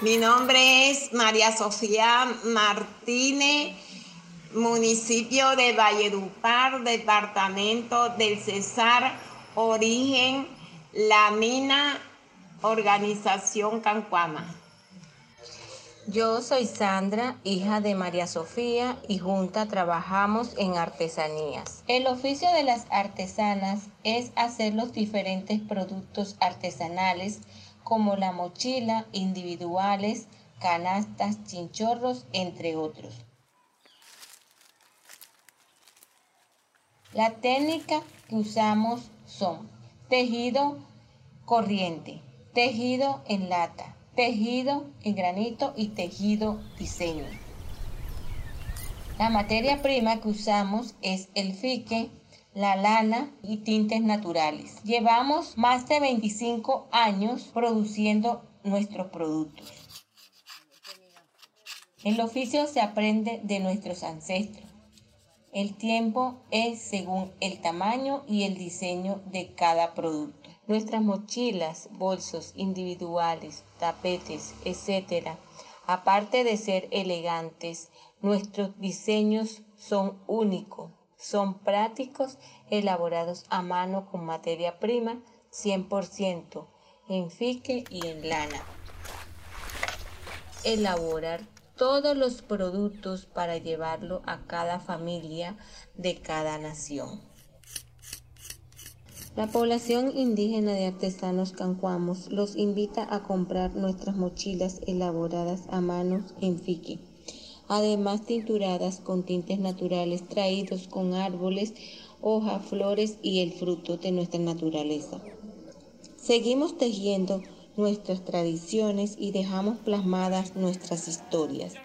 Mi nombre es María Sofía Martínez, municipio de Valledupar, departamento del Cesar, origen La Mina, organización Cancuama. Yo soy Sandra, hija de María Sofía, y junta trabajamos en artesanías. El oficio de las artesanas es hacer los diferentes productos artesanales como la mochila, individuales, canastas, chinchorros, entre otros. La técnica que usamos son tejido corriente, tejido en lata, tejido en granito y tejido diseño. La materia prima que usamos es el fique, la lana y tintes naturales. Llevamos más de 25 años produciendo nuestros productos. El oficio se aprende de nuestros ancestros. El tiempo es según el tamaño y el diseño de cada producto. Nuestras mochilas, bolsos individuales, tapetes, etc. Aparte de ser elegantes, nuestros diseños son únicos, son prácticos, elaborados a mano con materia prima 100% en fique y en lana. Elaborar todos los productos para llevarlo a cada familia de cada nación. La población indígena de artesanos cancuamos los invita a comprar nuestras mochilas elaboradas a manos en fique, además tinturadas con tintes naturales traídos con árboles, hojas, flores y el fruto de nuestra naturaleza. Seguimos tejiendo nuestras tradiciones y dejamos plasmadas nuestras historias.